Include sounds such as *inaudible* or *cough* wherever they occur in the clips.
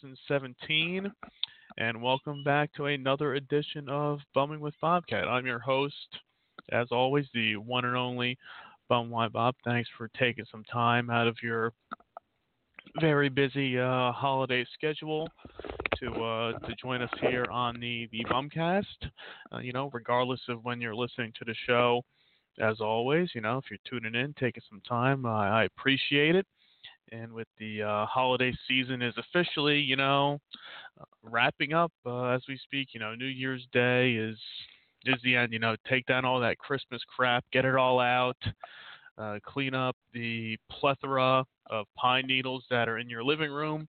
2017, and welcome back to another edition of Bumming with Bobcat. I'm your host, as always, the one and only Bum Wine Bob. Thanks for taking some time out of your very busy uh, holiday schedule to uh, to join us here on the the Bumcast. Uh, you know, regardless of when you're listening to the show, as always, you know, if you're tuning in, taking some time, I appreciate it. And with the uh, holiday season is officially, you know, wrapping up uh, as we speak. You know, New Year's Day is is the end. You know, take down all that Christmas crap, get it all out uh, clean up the plethora of pine needles that are in your living room,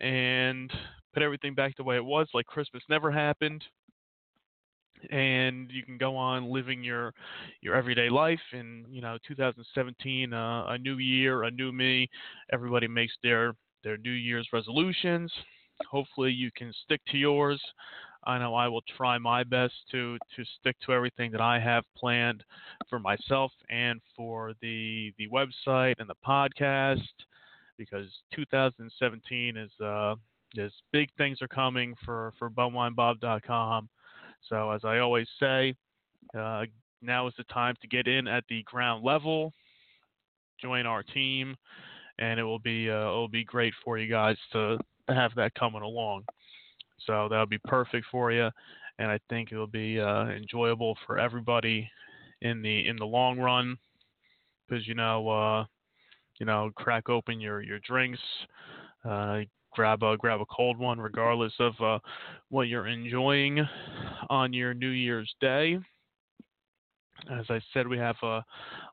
and put everything back the way it was, like Christmas never happened. And you can go on living your your everyday life. In you know 2017, uh, a new year, a new me. Everybody makes their their New Year's resolutions. Hopefully, you can stick to yours. I know I will try my best to to stick to everything that I have planned for myself and for the the website and the podcast because 2017 is uh is big things are coming for for bumwinebob.com. So as I always say, uh, now is the time to get in at the ground level, join our team, and it will be uh, it will be great for you guys to have that coming along. So that'll be perfect for you, and I think it'll be uh, enjoyable for everybody in the in the long run. Because you know, uh, you know, crack open your your drinks, uh, grab a grab a cold one, regardless of uh, what you're enjoying on your New Year's Day. As I said, we have uh, a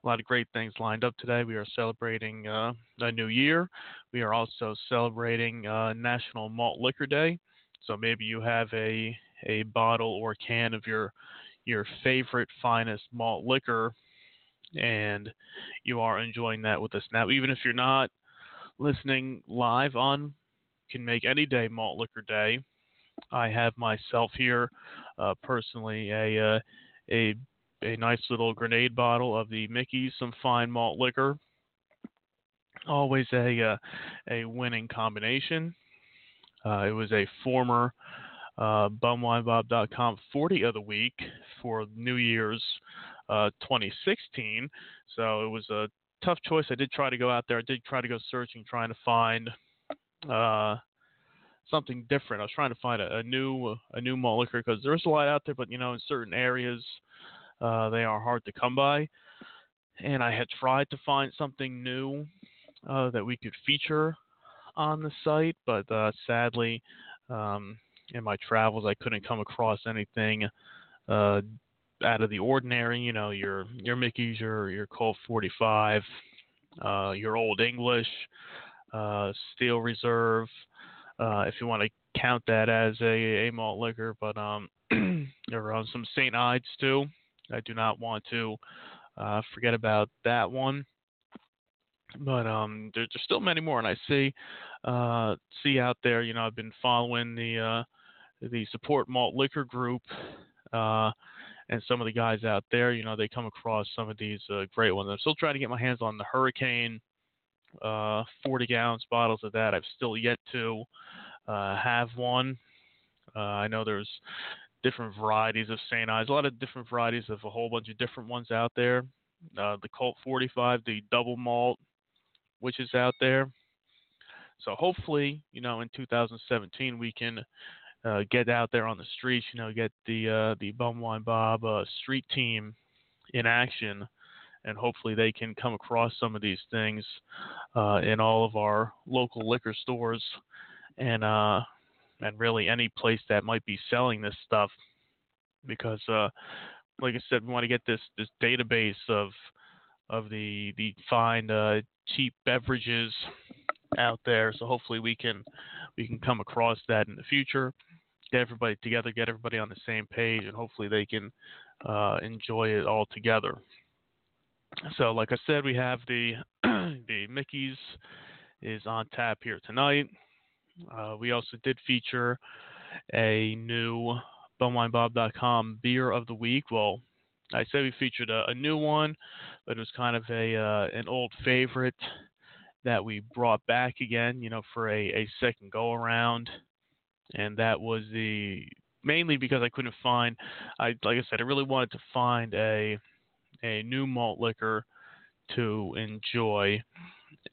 lot of great things lined up today. We are celebrating uh, a new year. We are also celebrating uh, National Malt Liquor Day. So maybe you have a a bottle or can of your your favorite finest malt liquor and you are enjoying that with us now even if you're not listening live on can make any day malt liquor day i have myself here uh, personally a uh, a a nice little grenade bottle of the mickey's some fine malt liquor always a uh, a winning combination uh, it was a former uh, bumwinebob.com 40 of the week for New Year's uh, 2016. So it was a tough choice. I did try to go out there. I did try to go searching, trying to find uh, something different. I was trying to find a, a new a new malt because there's a lot out there, but you know, in certain areas uh, they are hard to come by. And I had tried to find something new uh, that we could feature on the site, but uh, sadly, um, in my travels, I couldn't come across anything uh, out of the ordinary. You know, your your Mickey's, your your Colt 45, uh, your Old English, uh, Steel Reserve, uh, if you want to count that as a, a malt liquor. But um, *clears throat* there are some St. Ides too. I do not want to uh, forget about that one. But um, there's still many more, and I see uh, see out there. You know, I've been following the uh, the support malt liquor group, uh, and some of the guys out there. You know, they come across some of these uh, great ones. I'm still trying to get my hands on the Hurricane, uh, 40 gallons bottles of that. I've still yet to uh, have one. Uh, I know there's different varieties of St. Ides, a lot of different varieties of a whole bunch of different ones out there. Uh, the Colt 45, the double malt, which is out there. So hopefully, you know, in 2017 we can uh, get out there on the streets, you know, get the uh, the Bumwine Bob uh, street team in action, and hopefully they can come across some of these things uh, in all of our local liquor stores, and uh, and really any place that might be selling this stuff, because uh, like I said, we want to get this this database of of the the fine uh, cheap beverages out there. So hopefully we can we can come across that in the future. Get everybody together, get everybody on the same page, and hopefully they can uh, enjoy it all together. So, like I said, we have the *clears throat* the Mickey's is on tap here tonight. Uh, we also did feature a new bumwinebob.com beer of the week. Well, I said we featured a, a new one, but it was kind of a uh, an old favorite that we brought back again, you know, for a, a second go around, and that was the mainly because I couldn't find. I like I said, I really wanted to find a a new malt liquor to enjoy.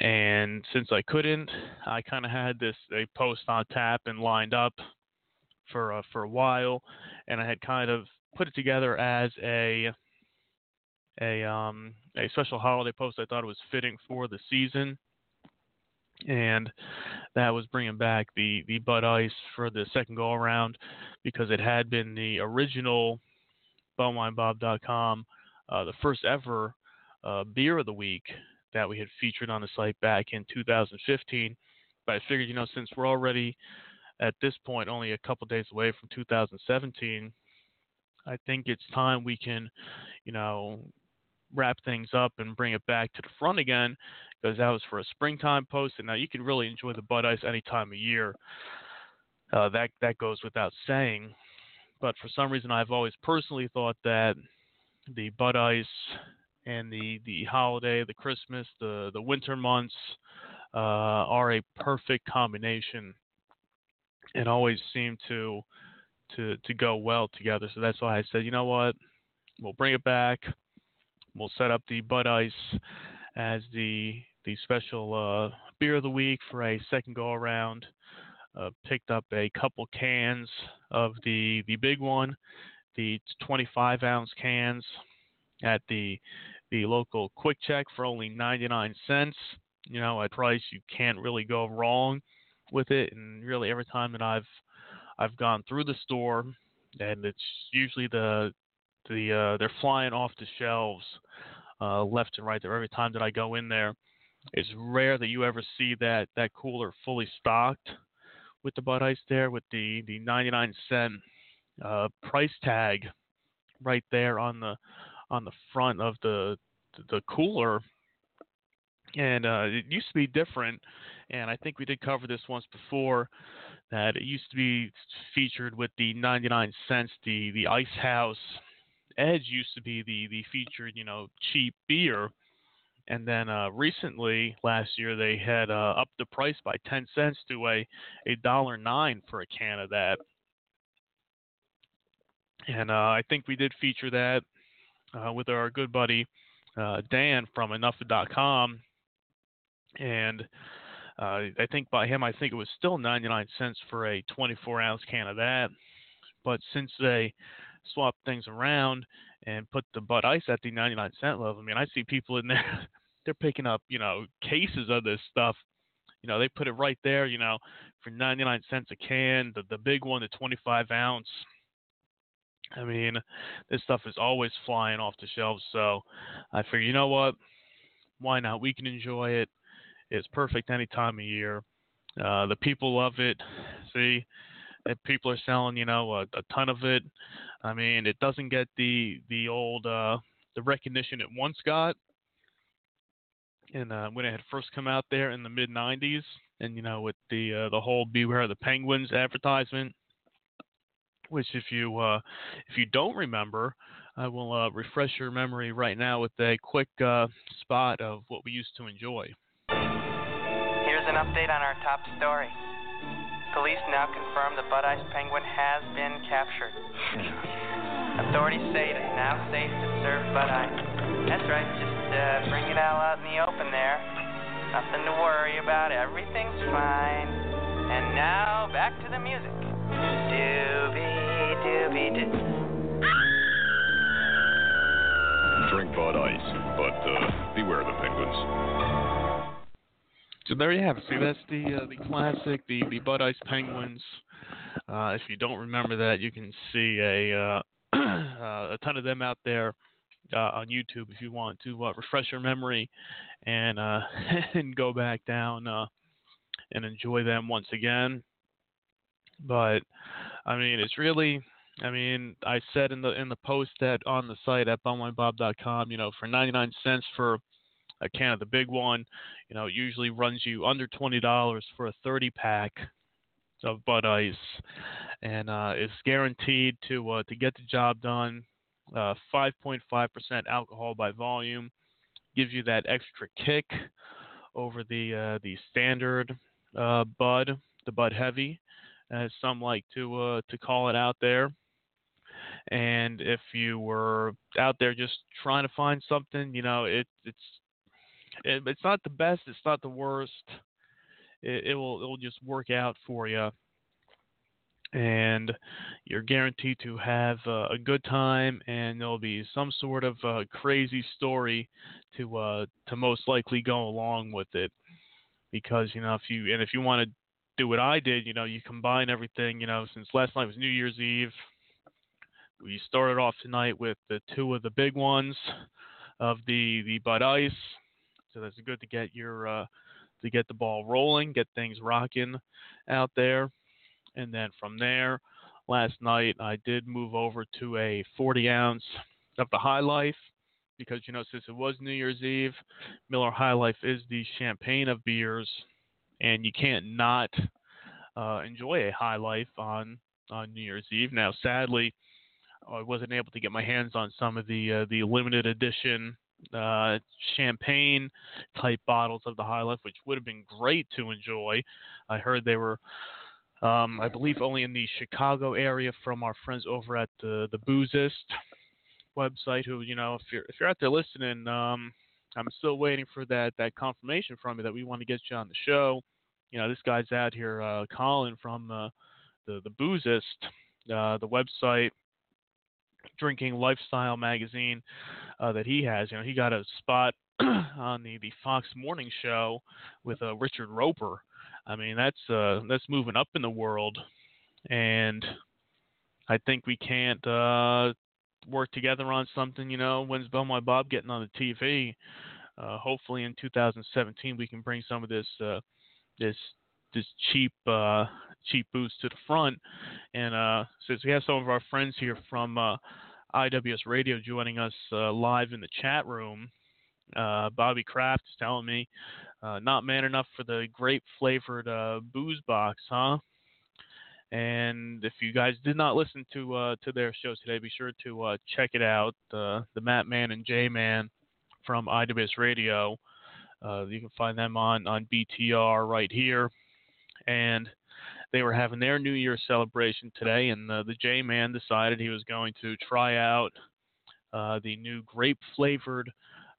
And since I couldn't, I kind of had this a post on tap and lined up for uh, for a while, and I had kind of put it together as a a um a special holiday post. I thought it was fitting for the season, and that was bringing back the the Bud Ice for the second go around because it had been the original BumWineBob.com, uh, the first ever uh, beer of the week that we had featured on the site back in 2015. But I figured, you know, since we're already at this point only a couple days away from 2017, I think it's time we can, you know, wrap things up and bring it back to the front again because that was for a springtime post, and now you can really enjoy the Bud Ice any time of year. Uh, that that goes without saying. But for some reason, I've always personally thought that the Bud Ice and the the holiday, the Christmas, the the winter months uh, are a perfect combination, and always seem to to to go well together. So that's why I said, you know what, we'll bring it back. We'll set up the Bud Ice as the the special uh, beer of the week for a second go around. Uh, picked up a couple cans of the the big one, the 25 ounce cans at the the local QuickChek for only 99 cents. You know, a price you can't really go wrong with it. And really, every time that I've I've gone through the store, and it's usually the the uh, they're flying off the shelves uh, left and right there every time that I go in there. It's rare that you ever see that that cooler fully stocked with the Bud Ice there with the the 99 cent uh, price tag right there on the on the front of the the cooler. And uh, it used to be different, and I think we did cover this once before. That it used to be featured with the 99 cents, the the Ice House Edge used to be the the featured, you know, cheap beer. And then uh, recently, last year, they had uh, upped the price by 10 cents to a a dollar nine for a can of that. And uh, I think we did feature that uh, with our good buddy uh, Dan from Enough.com. And uh, I think by him, I think it was still 99 cents for a 24 ounce can of that. But since they swapped things around and put the Bud Ice at the 99 cent level. I mean, I see people in there, *laughs* they're picking up, you know, cases of this stuff. You know, they put it right there, you know, for 99 cents a can, the, the big one, the 25 ounce. I mean, this stuff is always flying off the shelves. So I figure, you know what? Why not? We can enjoy it. It's perfect any time of year. Uh, the people love it. See, if people are selling, you know, a, a ton of it. I mean, it doesn't get the the old uh, the recognition it once got. And uh, when it had first come out there in the mid '90s, and you know, with the uh, the whole "Beware of the Penguins" advertisement, which if you uh, if you don't remember, I will uh, refresh your memory right now with a quick uh, spot of what we used to enjoy. Here's an update on our top story. Police now confirm the Bud Ice Penguin has been captured. Authorities say it is now safe to serve Bud Ice. That's right, just uh, bring it all out in the open there. Nothing to worry about, everything's fine. And now, back to the music. Doobie doobie doo. Drink Bud Ice, but uh, beware the penguins. So there you have it. See, that's the uh, the classic, the the Bud Ice Penguins. Uh, if you don't remember that, you can see a uh, *clears throat* uh a ton of them out there uh, on YouTube if you want to uh, refresh your memory and *laughs* and go back down and enjoy them once again. But I mean, it's really. I mean, I said in the in the post that on the site at bumwinebob.com, you know, for 99 cents for a can of the big one. You know, it usually runs you under twenty dollars for a thirty pack. of Bud Ice, and uh, it's guaranteed to uh, to get the job done. 5.5% alcohol by volume gives you that extra kick over the the standard Bud, the Bud Heavy, as some like to to call it out there. And if you were out there just trying to find something, you know, it, it's it, it's not the best, it's not the worst. It, it will it will just work out for you, and you're guaranteed to have uh, a good time, and there'll be some sort of uh, crazy story to uh, to most likely go along with it. Because you know, if you and if you want to do what I did, you know, you combine everything. You know, since last night was New Year's Eve, we started off tonight with the two of the big ones of the the Bud Ice. So that's good to get your uh, to get the ball rolling, get things rocking out there, and then from there, last night I did move over to a 40 ounce of the High Life because you know since it was New Year's Eve, Miller High Life is the champagne of beers, and you can't not uh, enjoy a High Life on on New Year's Eve. Now, sadly, I wasn't able to get my hands on some of the uh, the limited edition uh, champagne type bottles of the High Life, which would have been great to enjoy. I heard they were, um, I believe, only in the Chicago area from our friends over at the the Boozist website. Who you know, if you're if you're out there listening, um, I'm still waiting for that that confirmation from you that we want to get you on the show. You know, this guy's out here uh, calling from uh, the the Boozist, uh, the website drinking lifestyle magazine uh, that he has. You know, he got a spot *clears throat* on the, the Fox Morning Show with uh, Richard Roeper. I mean, that's uh, that's moving up in the world, and I think we can't uh, work together on something. You know, when's Bum Wine Bob getting on the TV? Uh, hopefully, in 2017, we can bring some of this uh, this this cheap uh, cheap booze to the front. And uh, since we have some of our friends here from uh, IWS Radio joining us uh, live in the chat room, uh, Bobby Kraft is telling me, uh, not man enough for the grape flavored uh, booze box, huh? And if you guys did not listen to to their show today, be sure to check it out. the Matt Man and J Man from IWS Radio. you can find them on on BTR right here and they were having their New Year's celebration today, and uh, the J Man decided he was going to try out uh, the new grape flavored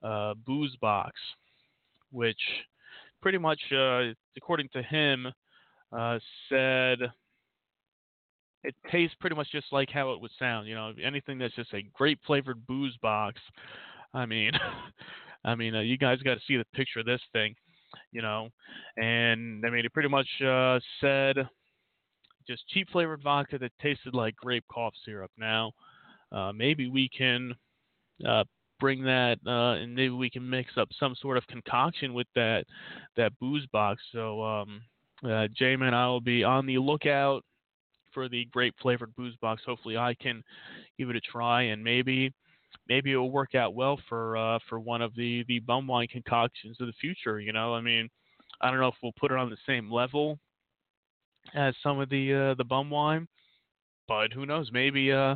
uh, booze box, which pretty much, uh, according to him, uh, said it tastes pretty much just like how it would sound. You know, anything that's just a grape flavored booze box. I mean, *laughs* I mean, uh, you guys got to see the picture of this thing you know. And I mean, he pretty much uh, said just cheap flavored vodka that tasted like grape cough syrup. Now, uh, maybe we can uh, bring that uh, and maybe we can mix up some sort of concoction with that that booze box. So, um, uh, J Man, I will be on the lookout for the grape flavored booze box. Hopefully, I can give it a try and maybe maybe it will work out well for uh, for one of the the bum wine concoctions of the future. You know, I mean, I don't know if we'll put it on the same level as some of the uh, the bum wine, but who knows? Maybe uh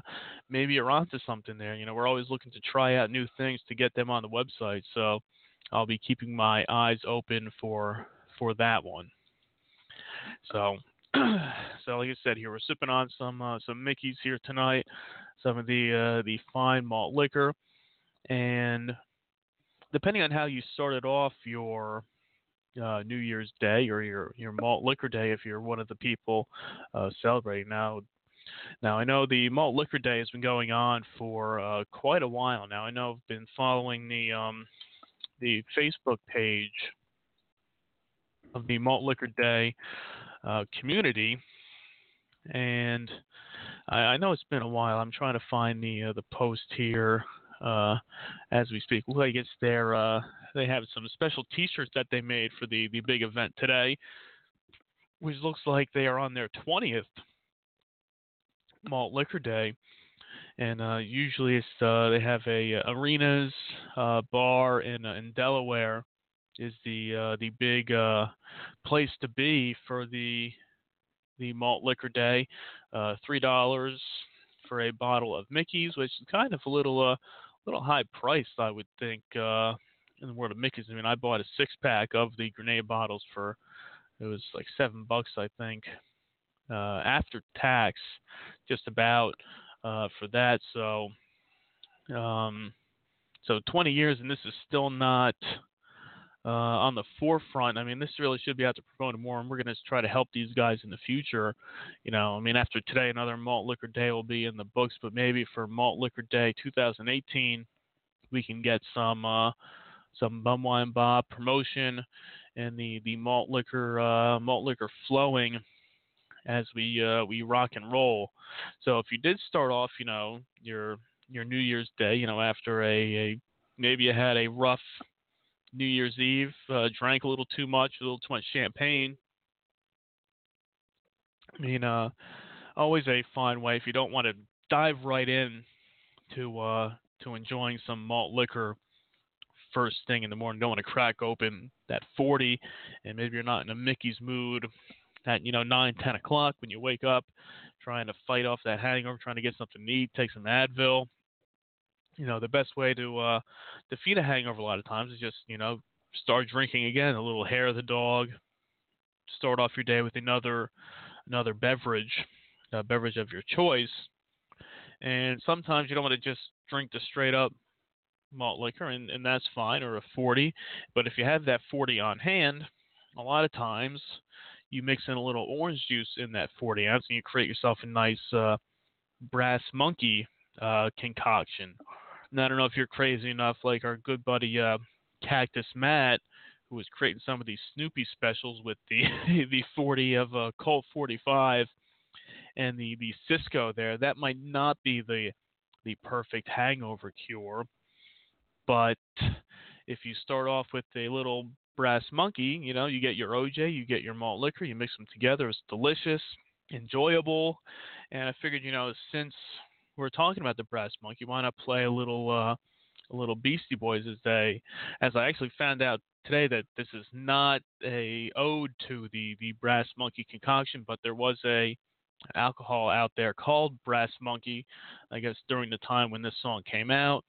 maybe you're onto something there. You know, we're always looking to try out new things to get them on the website. So I'll be keeping my eyes open for for that one. So *clears throat* so like I said here, we're sipping on some uh, some Mickey's here tonight some of the uh, the fine malt liquor, and depending on how you started off your uh, New Year's Day or your your malt liquor day, if you're one of the people uh, celebrating now. Now I know the malt liquor day has been going on for uh, quite a while now. I know I've been following the um, the Facebook page of the malt liquor day uh, community, and I, I know it's been a while. I'm trying to find the uh, the post here uh, as we speak. Looks like it's their they have some special T-shirts that they made for the the big event today, which looks like they are on their 20th malt liquor day. And uh, usually it's uh, they have a uh, Arena's uh, bar in uh, in Delaware is the uh, the big place to be for the the malt liquor day. Three dollars for a bottle of Mickey's, which is kind of a little uh, little high priced, I would think. Uh, in the world of Mickey's, I mean, I bought a six pack of the grenade bottles for it was like seven bucks, I think, uh, after tax, just about uh, for that. So, um, so 20 years, and this is still not uh, on the forefront. I mean, this really should be out to promote more, and we're going to try to help these guys in the future. You know, I mean, after today, another Malt Liquor Day will be in the books, but maybe for Malt Liquor Day 2018, we can get some uh, some Bum Wine Bob promotion and the the malt liquor uh, malt liquor flowing as we uh, we rock and roll. So if you did start off, you know, your your New Year's Day, you know, after a, a maybe you had a rough New Year's Eve, uh, drank a little too much, a little too much champagne. I mean, uh, always a fine way if you don't want to dive right in to uh, to enjoying some malt liquor first thing in the morning. Don't want to crack open that 40, and maybe you're not in a Mickey's mood at you know 9, 10 o'clock when you wake up, trying to fight off that hangover, trying to get something to eat, take some Advil you know the best way to uh, defeat a hangover a lot of times is just you know start drinking again a little hair of the dog start off your day with another another beverage beverage of your choice and sometimes you don't want to just drink the straight up malt liquor and, and that's fine or a 40 but if you have that 40 on hand a lot of times you mix in a little orange juice in that 40 ounce and you create yourself a nice uh, brass monkey uh, concoction and I don't know if you're crazy enough, like our good buddy uh, Cactus Matt, who was creating some of these Snoopy specials with the *laughs* the 40 of uh, Colt 45 and the the Cisco there. That might not be the the perfect hangover cure, but if you start off with a little brass monkey, you know, you get your OJ, you get your malt liquor, you mix them together. It's delicious, enjoyable, and I figured, you know, since we're talking about the brass monkey, why not play a little uh, a little Beastie Boys as they as I actually found out today that this is not a ode to the the brass monkey concoction, but there was a alcohol out there called Brass Monkey, I guess during the time when this song came out.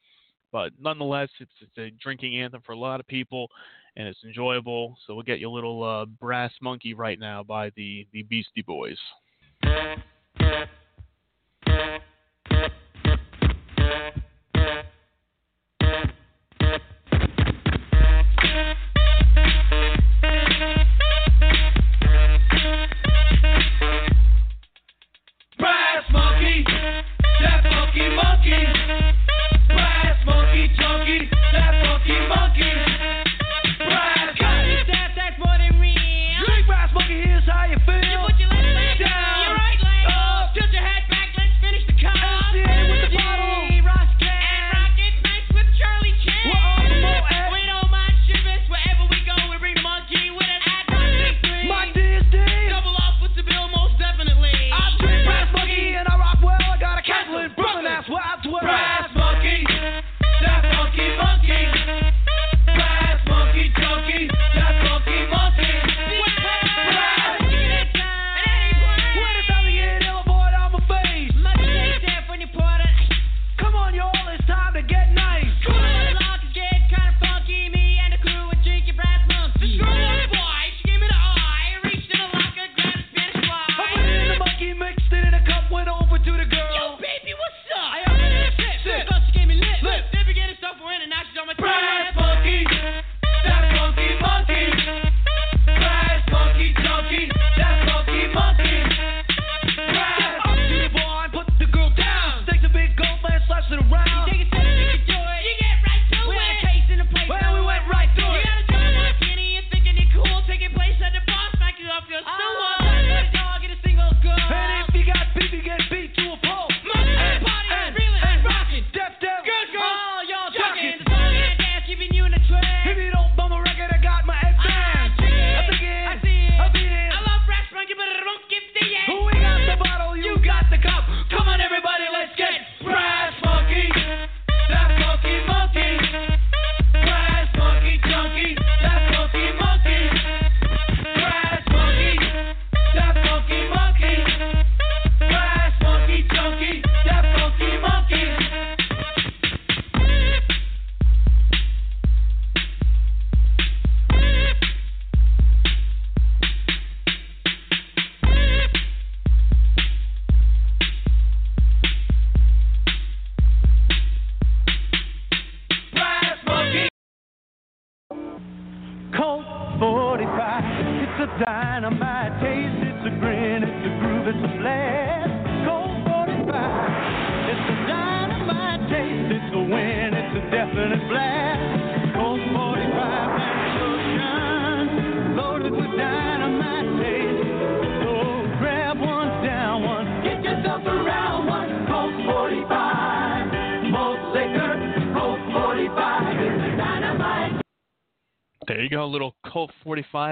But nonetheless, it's, it's a drinking anthem for a lot of people, and it's enjoyable. So we'll get you a little uh, Brass Monkey right now by the the Beastie Boys.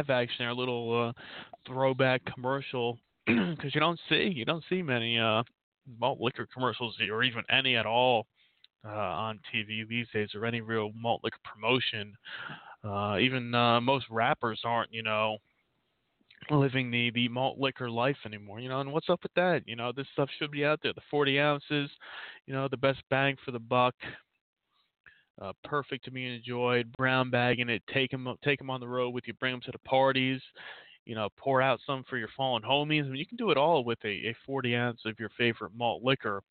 45 action a little uh, throwback commercial *clears throat* because you don't see you don't see many uh, malt liquor commercials or even any at all uh, on TV these days or any real malt liquor promotion. Uh, even uh, most rappers aren't you know living the the malt liquor life anymore. You know, and what's up with that? You know, this stuff should be out there. The 40 ounces, you know, the best bang for the buck. Uh, perfect to be enjoyed. Brown bagging it, take them take them on the road with you, bring them to the parties. You know, pour out some for your fallen homies. I mean, you can do it all with a, a 40 ounce of your favorite malt liquor.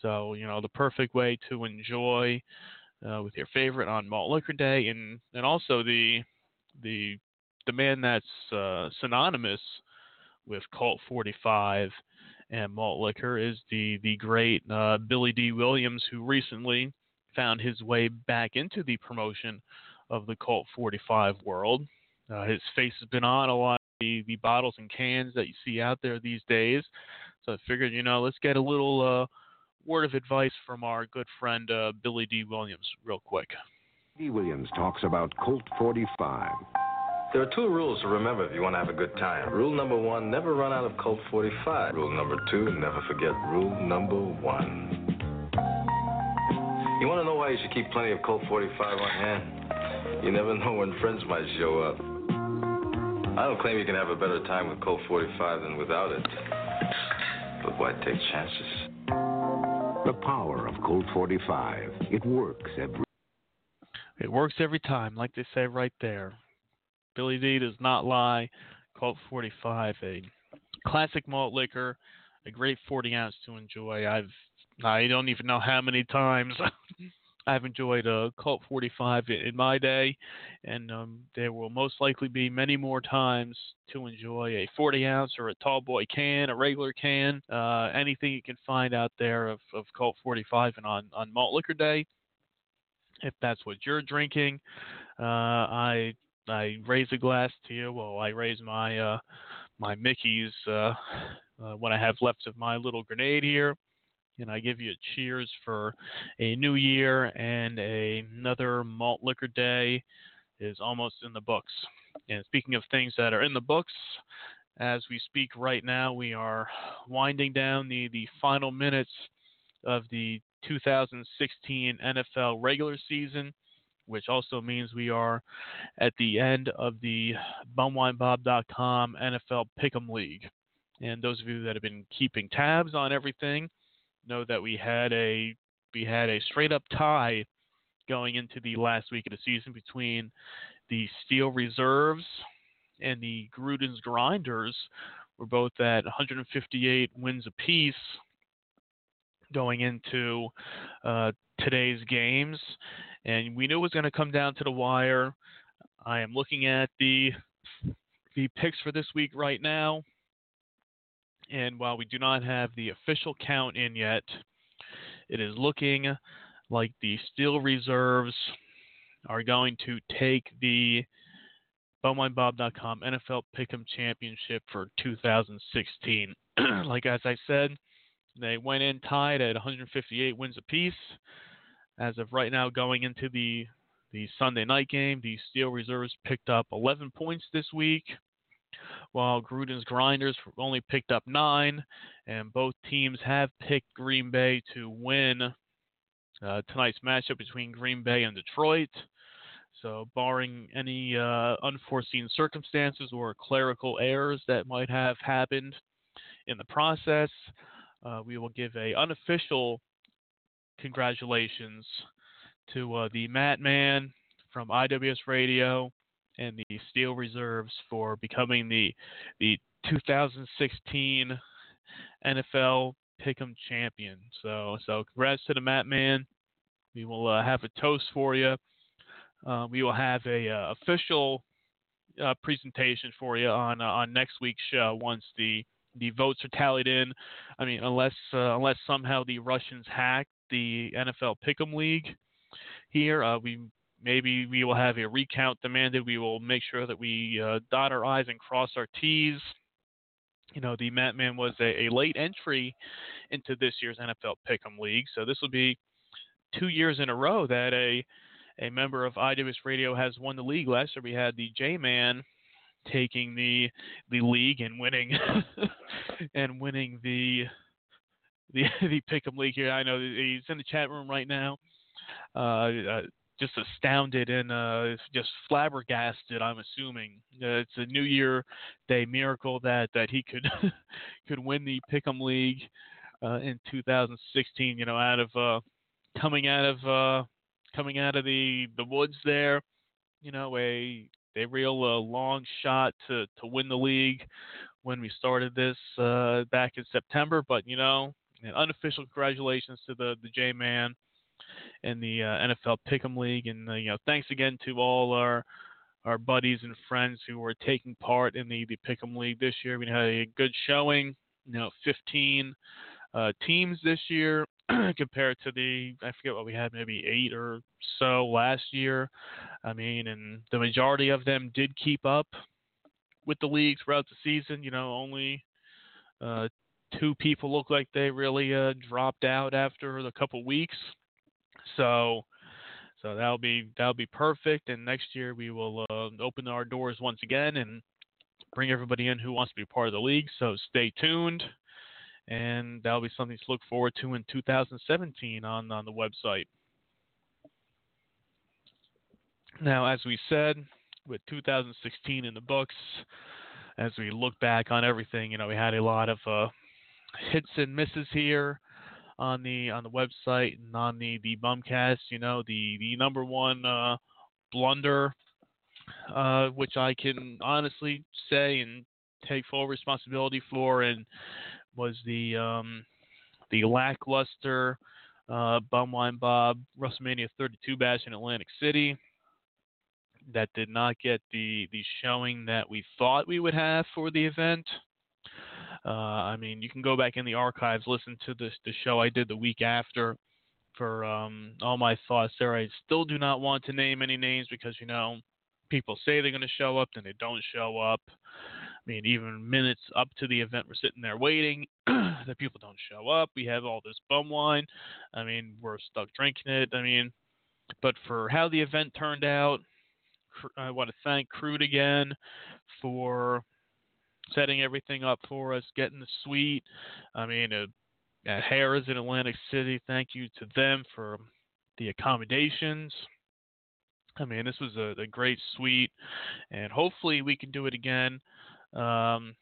So, you know, the perfect way to enjoy uh, with your favorite on Malt Liquor Day, and and also the the the man that's uh, synonymous with Colt 45 and malt liquor is the the great uh, Billy Dee Williams, who recently found his way back into the promotion of the Colt 45 world. Uh, his face has been on a lot of the, the bottles and cans that you see out there these days. So I figured, you know, let's get a little uh, word of advice from our good friend uh, Billy Dee Williams, real quick. Dee Williams talks about Colt 45. There are two rules to remember if you want to have a good time. Rule number one, never run out of Colt 45. Rule number two, never forget rule number one. You want to know why you should keep plenty of Colt 45 on hand? You never know when friends might show up. I don't claim you can have a better time with Colt 45 than without it. But why take chances? The power of Colt 45. It works every It works every time, like they say right there. Billy Dee does not lie. Colt 45, a classic malt liquor, a great 40 ounce to enjoy. I've I don't even know how many times *laughs* I've enjoyed a Colt 45 in my day, and um, there will most likely be many more times to enjoy a 40 ounce or a tall boy can, a regular can, uh, anything you can find out there of, of Colt 45 and on, on Malt Liquor Day. If that's what you're drinking, uh, I I raise a glass to you. Well, I raise my uh, my Mickey's uh, uh, what I have left of my little grenade here and I give you a cheers for a new year and a, another malt liquor day is almost in the books. And speaking of things that are in the books, as we speak right now, we are winding down the, the final minutes of the 2016 NFL regular season, which also means we are at the end of the bumwinebob.com NFL Pick'em League. And those of you that have been keeping tabs on everything, know that we had a we had a straight up tie going into the last week of the season between the Steel Reserves and the Gruden's Grinders were both at 158 wins apiece going into uh, today's games, and we knew it was going to come down to the wire. I am looking at the the picks for this week right now. And while we do not have the official count in yet, it is looking like the Steel Reserves are going to take the BumWineBob.com NFL Pick'em Championship for 2016. *clears throat* like as I said, they went in tied at 158 wins apiece. As of right now, going into the the Sunday night game, the Steel Reserves picked up 11 points this week while Gruden's Grinders only picked up nine, and both teams have picked Green Bay to win uh, tonight's matchup between Green Bay and Detroit. So, barring any uh, unforeseen circumstances or clerical errors that might have happened in the process, uh, we will give a unofficial congratulations to uh, the Matt Man from IWS Radio and the Steel Reserves for becoming the the 2016 NFL Pick'em champion. So so congrats to the Matt Man. We will uh, have a toast for you. Uh, we will have a uh, official uh, presentation for you on uh, on next week's show once the the votes are tallied in. I mean, unless uh, unless somehow the Russians hacked the NFL Pick'em League here, we maybe we will have a recount demanded. We will make sure that we uh, dot our I's and cross our T's. You know, the Matman was a, a late entry into this year's NFL Pick'em League, so this will be two years in a row that a a member of IWS Radio has won the league. Last year we had the J Man taking the the league and winning *laughs* and winning the the *laughs* the Pick'em League here. I know he's in the chat room right now. Uh, uh, just astounded and uh, just flabbergasted. I'm assuming uh, it's a New Year Day miracle that that he could *laughs* could win the Pick'em League uh, in 2016. You know, out of uh, coming out of uh, coming out of the the woods there. You know, a a real uh, long shot to to win the league when we started this back in September. But you know, unofficial congratulations to the the J Man and the uh, NFL Pick'em League, and uh, you know, thanks again to all our our buddies and friends who were taking part in the the Pick'em League this year. We had a good showing. You know, 15 uh, teams this year *clears throat* compared to the I forget what we had maybe eight or so last year. I mean, and the majority of them did keep up with the league throughout the season. You know, only uh, two people look like they really uh, dropped out after a couple weeks. So, so that'll be that'll be perfect. And next year we will uh, open our doors once again and bring everybody in who wants to be part of the league. So stay tuned and that'll be something to look forward to in 2017 on on the website. Now, as we said, with 2016 in the books, as we look back on everything, you know, we had a lot of uh, hits and misses here on the on the website and on the the bumcast. You know, the the number one uh, blunder, uh, which I can honestly say and take full responsibility for, and was the um, the lackluster uh, Bumwine Bob WrestleMania 32 bash in Atlantic City. That did not get the the showing that we thought we would have for the event. Uh, I mean, you can go back in the archives, listen to the the show I did the week after for um, all my thoughts there. I still do not want to name any names because you know people say they're going to show up, then they don't show up. I mean, even minutes up to the event, we're sitting there waiting. *clears throat* the people don't show up. We have all this bum wine. I mean, we're stuck drinking it. I mean, but for how the event turned out, I want to thank Crude again for setting everything up for us, getting the suite. I mean, uh, at Harrah's in Atlantic City, thank you to them for the accommodations. I mean, this was a, a great suite, and hopefully we can do it again. Um,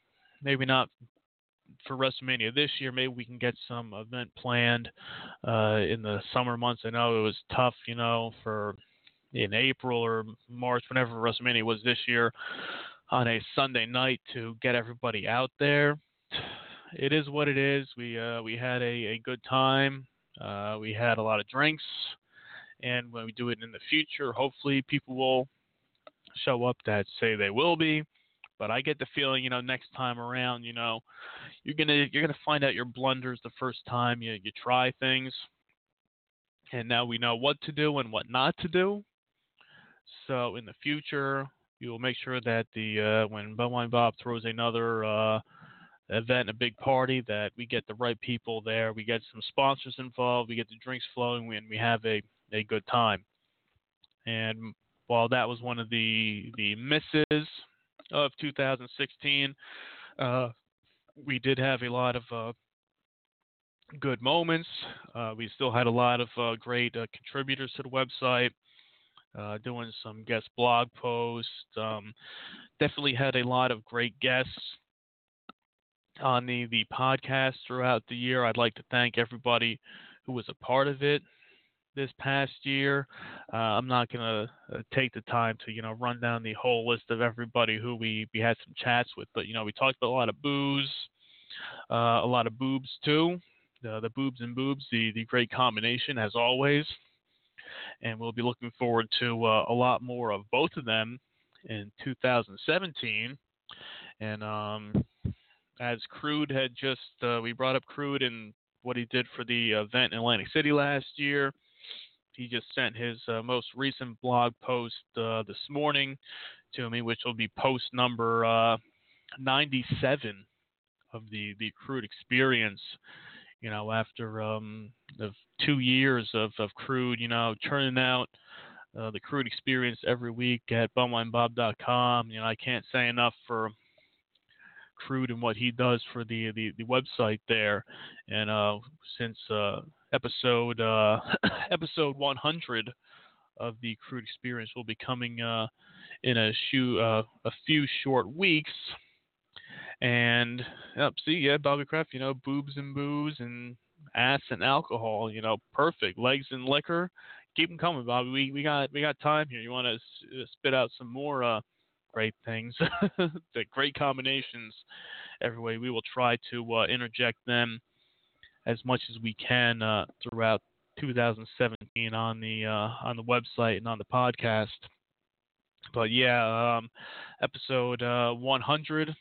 maybe not for WrestleMania this year. Maybe we can get some event planned uh, in the summer months. I know it was tough, you know, for in April or March, whenever WrestleMania was this year, on a Sunday night to get everybody out there. It is what it is. We uh, we had a, a good time. Uh, we had a lot of drinks, and when we do it in the future, hopefully people will show up that say they will be. But I get the feeling, you know, next time around, you know, you're gonna you're gonna find out your blunders the first time you you try things, and now we know what to do and what not to do. So in the future, we will make sure that the uh, when Bum Wine Bob throws another uh, event, a big party, that we get the right people there, we get some sponsors involved, we get the drinks flowing, and we have a a good time. And while that was one of the the misses of 2016. Uh, we did have a lot of uh, good moments. Uh, we still had a lot of uh, great uh, contributors to the website, uh, doing some guest blog posts. Um, definitely had a lot of great guests on the, the podcast throughout the year. I'd like to thank everybody who was a part of it this past year. Uh, I'm not going to uh, take the time to, you know, run down the whole list of everybody who we, we had some chats with, but, you know, we talked about a lot of booze, uh, a lot of boobs too. The, the boobs and boobs, the, the great combination as always. And we'll be looking forward to uh, a lot more of both of them in 2017. And um, as Crude had just, uh, we brought up Crude and what he did for the event in Atlantic City last year. He just sent his uh, most recent blog post uh, this morning to me, which will be post number uh, 97 of the the Crude experience. You know, after um, two years of, of Crude, you know, churning out uh, the Crude experience every week at bumwinebob.com. You know, I can't say enough for Crude and what he does for the the, the website there. And uh, since uh, episode uh, *coughs* episode 100 of the Crude experience will be coming uh, in a, shoe, uh, a few short weeks. And yep, see, yeah, Bobby Kraft, you know, boobs and booze and ass and alcohol, you know, perfect. Legs and liquor, keep them coming, Bobby. We we got we got time here. You want to spit out some more uh, great things, *laughs* the great combinations every way. We will try to uh, interject them as much as we can uh, throughout 2017 on the uh, on the website and on the podcast. But yeah, um, episode uh, 100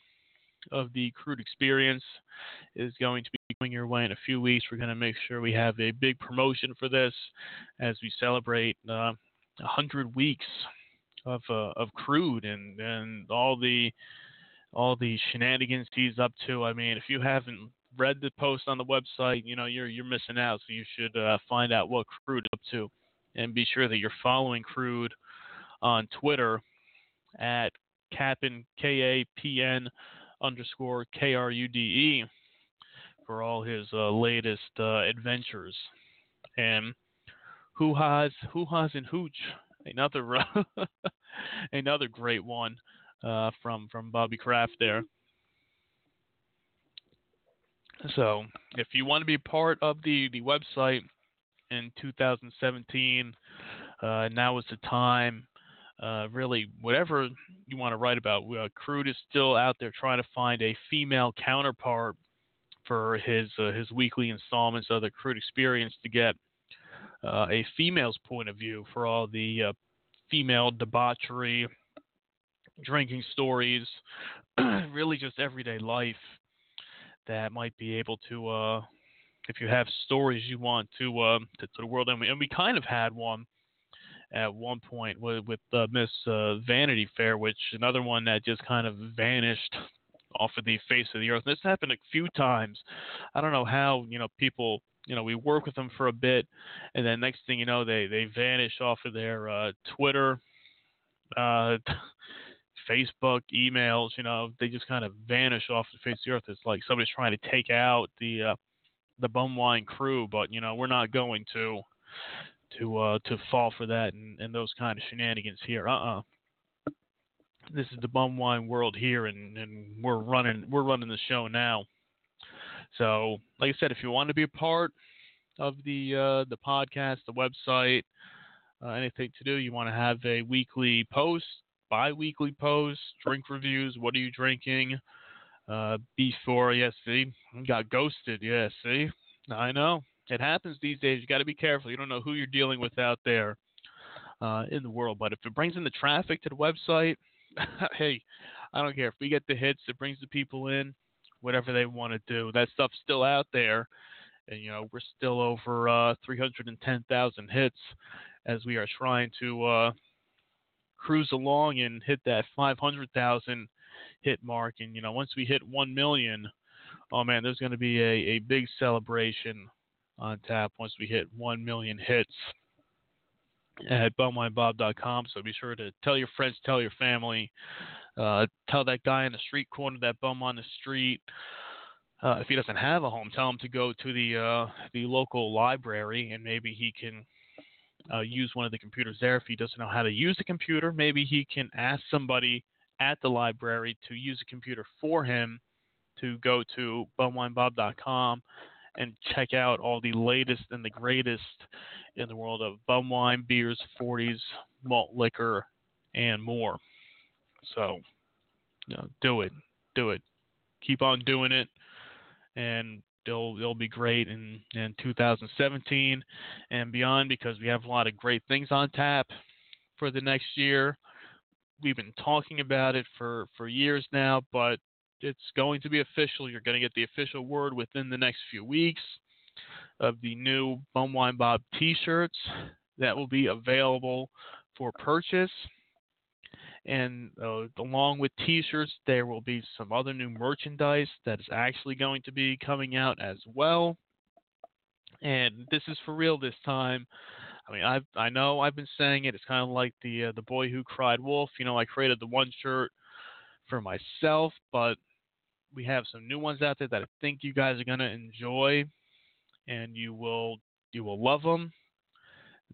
of the Crude Experience is going to be coming your way in a few weeks. We're going to make sure we have a big promotion for this as we celebrate uh, 100 weeks of uh, of Crude and and all the all the shenanigans he's up to. I mean, if you haven't read the post on the website, you know you're you're missing out. So you should uh, find out what Crude is up to, and be sure that you're following Crude on Twitter at Kapn K A P N underscore K R U D E for all his uh, latest uh, adventures. And Hoo Ha's Hoo Ha's and Hooch, another *laughs* another great one uh, from from Bobby Kraft there. So, if you want to be part of the the website in 2017, uh, now is the time uh, really whatever you want to write about. Uh, Crude is still out there trying to find a female counterpart for his uh, his weekly installments of the Crude Experience to get uh, a female's point of view for all the uh, female debauchery, drinking stories, *clears throat* really just everyday life that might be able to. If you have stories you want to, to, to the world, and we, and we kind of had one at one point with, with uh, Miss uh, Vanity Fair, which another one that just kind of vanished off of the face of the earth. And this happened a few times. I don't know how you know people. You know, we work with them for a bit, and then next thing you know, they they vanish off of their uh, Twitter, uh, *laughs* Facebook, emails. You know, they just kind of vanish off the face of the earth. It's like somebody's trying to take out the uh, the Bumwine crew, but you know, we're not going to to uh, to fall for that and, and those kind of shenanigans here. Uh uh This is the bum wine world here, and, and we're running we're running the show now. So, like I said, if you want to be a part of the uh, the podcast, the website, uh, anything to do, you want to have a weekly post, bi-weekly post, drink reviews. What are you drinking? Uh, before, yes, see, got ghosted. Yes, see, I know. It happens these days. You got to be careful. You don't know who you're dealing with out there uh, in the world. But if it brings in the traffic to the website, *laughs* hey, I don't care. If we get the hits, it brings the people in, whatever they want to do. That stuff's still out there. And, you know, we're still over uh, 310,000 hits as we are trying to uh, cruise along and hit that 500,000 hit mark. And, you know, once we hit 1 million, oh man, there's going to be a, a big celebration on tap once we hit 1 million hits at bumwinebob.com. So be sure to tell your friends, tell your family, uh, tell that guy in the street corner, that bum on the street. Uh, if he doesn't have a home, tell him to go to the uh, the local library and maybe he can uh, use one of the computers there. If he doesn't know how to use the computer, maybe he can ask somebody at the library to use a computer for him to go to bumwinebob.com and check out all the latest and the greatest in the world of bum wine, beers, 40s, malt liquor, and more. So, you know, do it, do it, keep on doing it, and they'll they'll be great in in 2017 and beyond because we have a lot of great things on tap for the next year. we've been talking about it for for years now, but it's going to be official. You're going to get the official word within the next few weeks of the new Bum Wine Bob T-shirts that will be available for purchase. And uh, along with T-shirts, there will be some other new merchandise that is actually going to be coming out as well. And this is for real this time. I mean, I I know I've been saying it. It's kind of like the uh, the boy who cried wolf. You know, I created the one shirt for myself, but we have some new ones out there that I think you guys are gonna enjoy, and you will you will love them.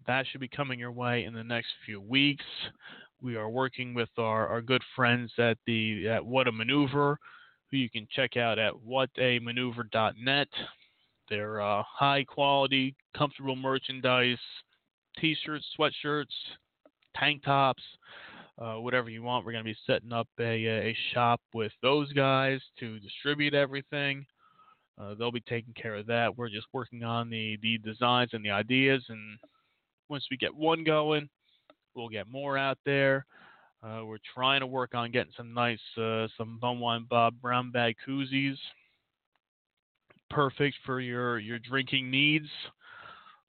That should be coming your way in the next few weeks. We are working with our, our good friends at the at What a Maneuver, who you can check out at whatamaneuver.net. They're uh, high quality, comfortable merchandise, t-shirts, sweatshirts, tank tops, uh, whatever you want. We're going to be setting up a, a shop with those guys to distribute everything. Uh, they'll be taking care of that. We're just working on the, the designs and the ideas. And once we get one going, we'll get more out there. Uh, we're trying to work on getting some nice, uh, some Bum Wine Bob brown bag koozies. Perfect for your, your drinking needs.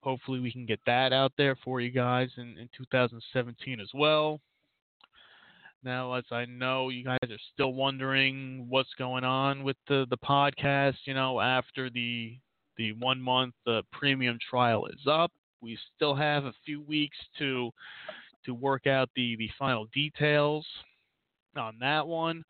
Hopefully, we can get that out there for you guys in, in 2017 as well. Now, as I know, you guys are still wondering what's going on with the, the podcast. You know, after the the one month uh, premium trial is up, we still have a few weeks to to work out the the final details on that one.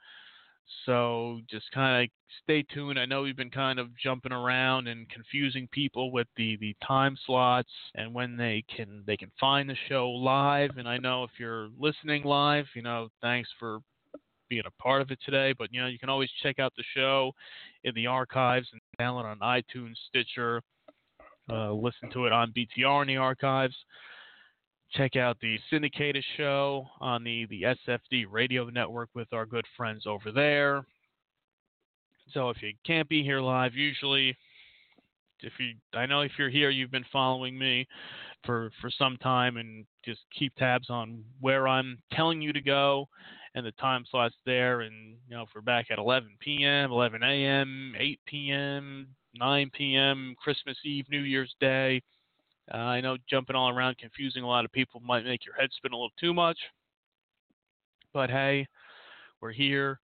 So just kind of stay tuned. I know we've been kind of jumping around and confusing people with the, the time slots and when they can they can find the show live. And I know if you're listening live, you know, thanks for being a part of it today. But you know, you can always check out the show in the archives and download on iTunes, Stitcher, uh, listen to it on BTR in the archives check out the syndicated show on the, the SFD radio network with our good friends over there. So if you can't be here live, usually if you I know if you're here you've been following me for for some time and just keep tabs on where I'm telling you to go and the time slots there and you know if we're back at 11 p.m., 11 a.m., 8 p.m., 9 p.m., Christmas Eve, New Year's Day, uh, I know jumping all around, confusing a lot of people might make your head spin a little too much. But hey, we're here.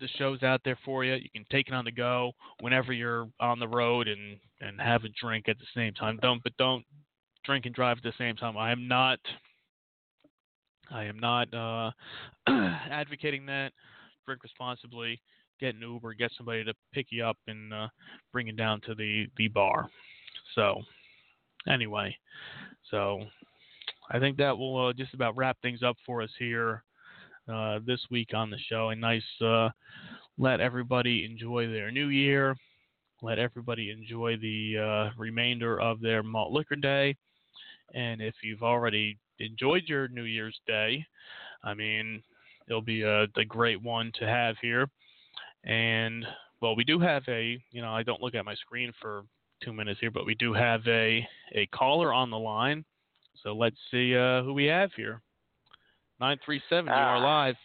The show's out there for you. You can take it on the go whenever you're on the road and and have a drink at the same time. Don't but don't drink and drive at the same time. I am not. I am not uh, *clears throat* advocating that. Drink responsibly. Get an Uber. Get somebody to pick you up and uh, bring you down to the the bar. So anyway, so I think that will uh, just about wrap things up for us here uh, this week on the show. A nice uh, let everybody enjoy their new year. Let everybody enjoy the uh, remainder of their malt liquor day. And if you've already enjoyed your New Year's Day, I mean, it'll be a, a great one to have here. And well, we do have a, you know, I don't look at my screen for two minutes here, but we do have a a caller on the line. So let's see uh, who we have here. Nine three seven. You are ah. live.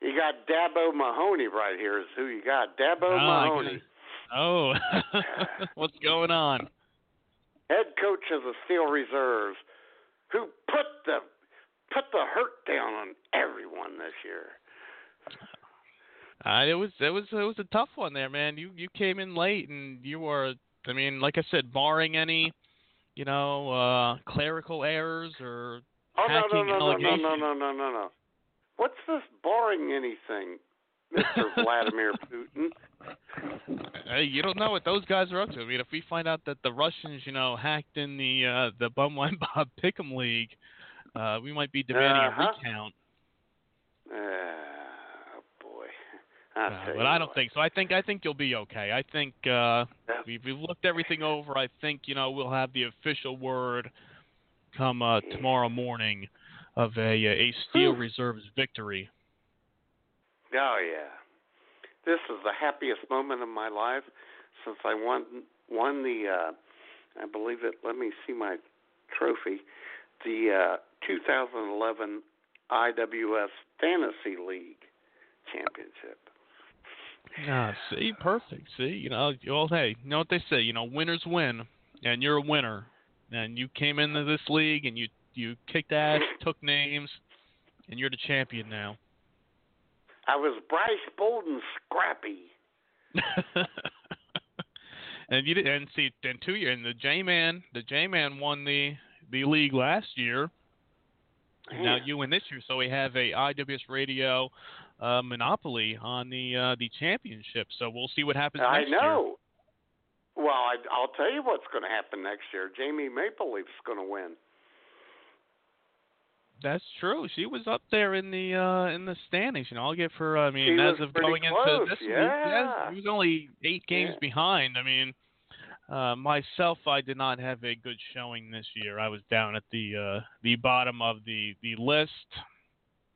You got Dabo Mahoney right here. Is who you got? Dabo ah, Mahoney. Oh, *laughs* what's going on? Head coach of the Steel Reserves, who put the put the hurt down on everyone this year. Uh, it was it was it was a tough one there, man. You you came in late and you were I mean, like I said, barring any, you know, uh clerical errors or oh, hacking no, no, no, allegations. No, no, no, no, no, no. What's this barring anything, Mr. *laughs* Vladimir Putin? Hey, you don't know what those guys are up to. I mean, if we find out that the Russians, you know, hacked in the uh the Bumwine *laughs* Bob Pick'em League, uh we might be demanding uh-huh. a recount. Uh, uh, but I don't what. think so. I think I think you'll be okay. I think uh, we've, we've looked everything over. I think you know we'll have the official word come uh, tomorrow morning of a a Steel Reserves victory. Oh yeah, this is the happiest moment of my life since I won won the. Uh, I believe it. Let me see my trophy. The uh, 2011 IWS Fantasy League championship. Ah, see, perfect. See, you know, well, hey, you know what they say, you know, winners win, and you're a winner, and you came into this league and you you kicked ass, *laughs* took names, and you're the champion now. I was Bryce Bolden scrappy. *laughs* and you did, and see, and two years, and the J Man, the J Man won the the league last year. And now you win this year, so we have a IWS Radio uh, monopoly on the uh, the championship. So we'll see what happens I know. year. Well, I, I'll tell you what's going to happen next year. Jamie Maple Leaf's going to win. That's true. She was up there in the uh in the standings. You know, I'll give her. I mean, She as of going close, into this week, yeah. he was only eight games Yeah. behind. I mean, uh myself, I did not have a good showing this year. I was down at the uh the bottom of the the list,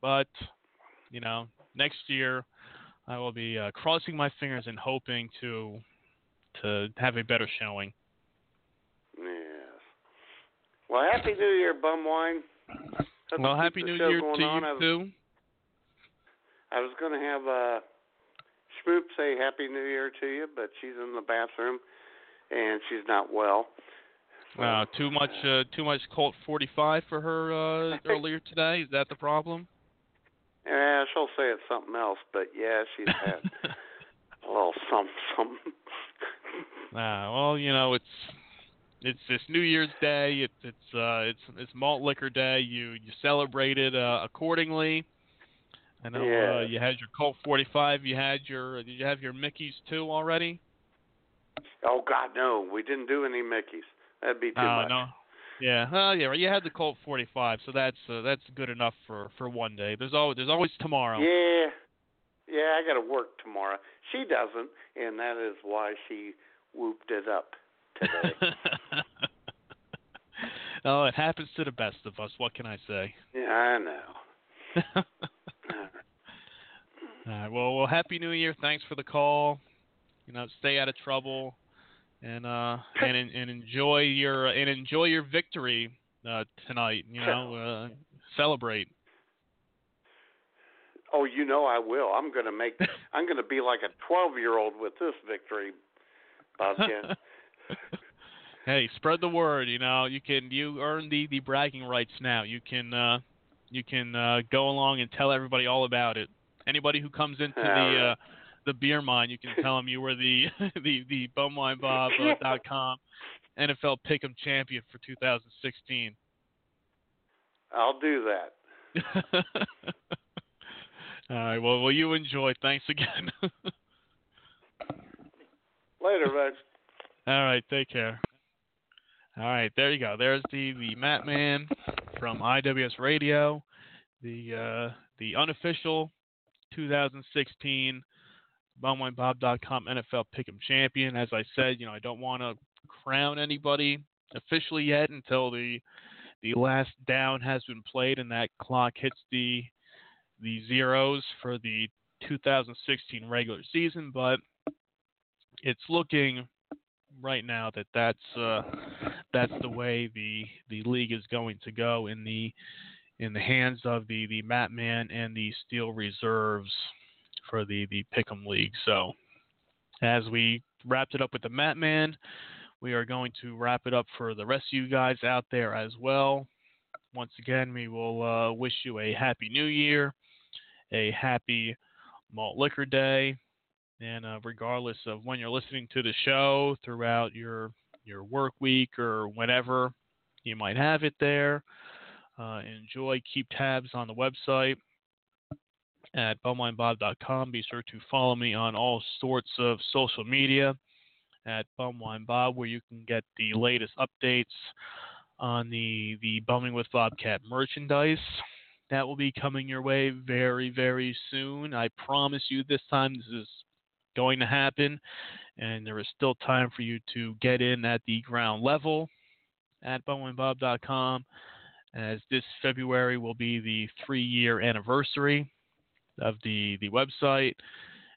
but you know, next year I will be uh, crossing my fingers and hoping to to have a better showing. Yes. Well, Happy New Year, Bumwine. Hope well, happy New Year to on. I you was, too. I was going to have uh, Schmoop say Happy New Year to you, but she's in the bathroom and she's not well. Uh, too much, uh, too much Colt 45 for her uh, *laughs* earlier today. Is that the problem? Yeah, she'll say it's something else, but yeah, she's had *laughs* a little something, something. Ah, well, you know, it's it's this New Year's Day. It's it's uh, it's it's malt liquor day. You you celebrate it uh, accordingly. I know uh, Yeah. you had your Colt 45. You had your did you have your Mickey's too already? oh God, no, we didn't do any Mickey's. That'd be too Oh much. no. Yeah, oh yeah, right. You had the Colt 45, so that's uh, that's good enough for for one day. There's always there's always tomorrow. Yeah, yeah, I got to work tomorrow. She doesn't, and that is why she whooped it up today. *laughs* oh, it happens to the best of us. What can I say? yeah, I know. *laughs* All right. Well, well, happy New Year. Thanks for the call. You know, stay out of trouble, and uh, and and enjoy your and enjoy your victory uh, tonight. You know, uh, celebrate. Oh, you know I will. I'm gonna make. *laughs* I'm gonna be like a 12 year old with this victory, Bobcat. *laughs* *laughs* hey, spread the word. You know, you can you earn the the bragging rights now. You can uh, you can uh, go along and tell everybody all about it. Anybody who comes into All the right. uh, the beer mine, you can tell them you were the *laughs* the the bumwinebob uh, dot *laughs* com NFL Pick'em champion for 2016. I'll do that. *laughs* all right. Well, well, you enjoy. Thanks again. Later, Reg. All right, take care. All right, there you go. There's the the Matt Man from IWS Radio, the uh, the unofficial 2016 BumWineBob.com NFL Pick'em champion. As I said, you know I don't want to crown anybody officially yet until the the last down has been played and that clock hits the the zeros for the 2016 regular season. But it's looking right now that that's uh, that's the way the the league is going to go in the in the hands of the the Matt Man and the Steel Reserves for the the Pick'em League. So as we wrapped it up with the Matt Man, we are going to wrap it up for the rest of you guys out there as well. Once again, we will uh, wish you a happy New Year, a happy Malt Liquor Day, and uh, regardless of when you're listening to the show throughout your your work week or whenever you might have it there, uh, enjoy. Keep tabs on the website at bumwinebob.com. Be sure to follow me on all sorts of social media at bumwinebob, where you can get the latest updates on the the Bumming with Bobcat merchandise. That will be coming your way very, very soon. I promise you this time this is going to happen, and there is still time for you to get in at the ground level at bumwinebob.com, as this February will be the three year anniversary of the, the website,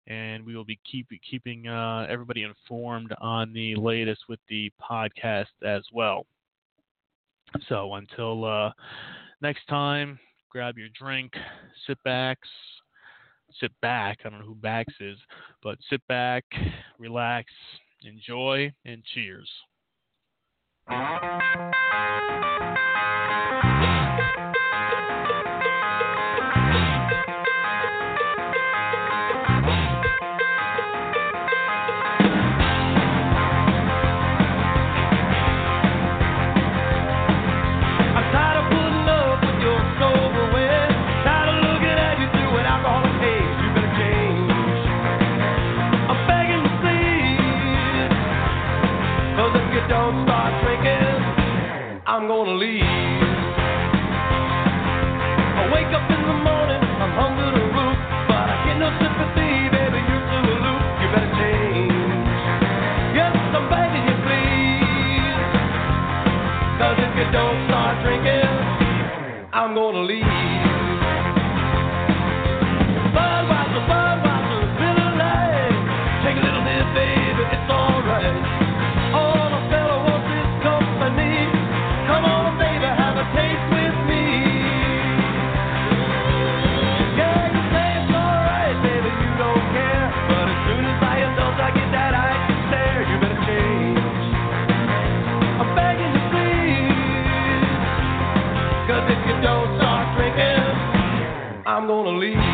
and we will be keep, keeping uh, everybody informed on the latest with the podcast as well. So until uh, next time, grab your drink, sit back, sit back. I don't know who backs is, but sit back, relax, enjoy, and cheers. I'm gonna leave.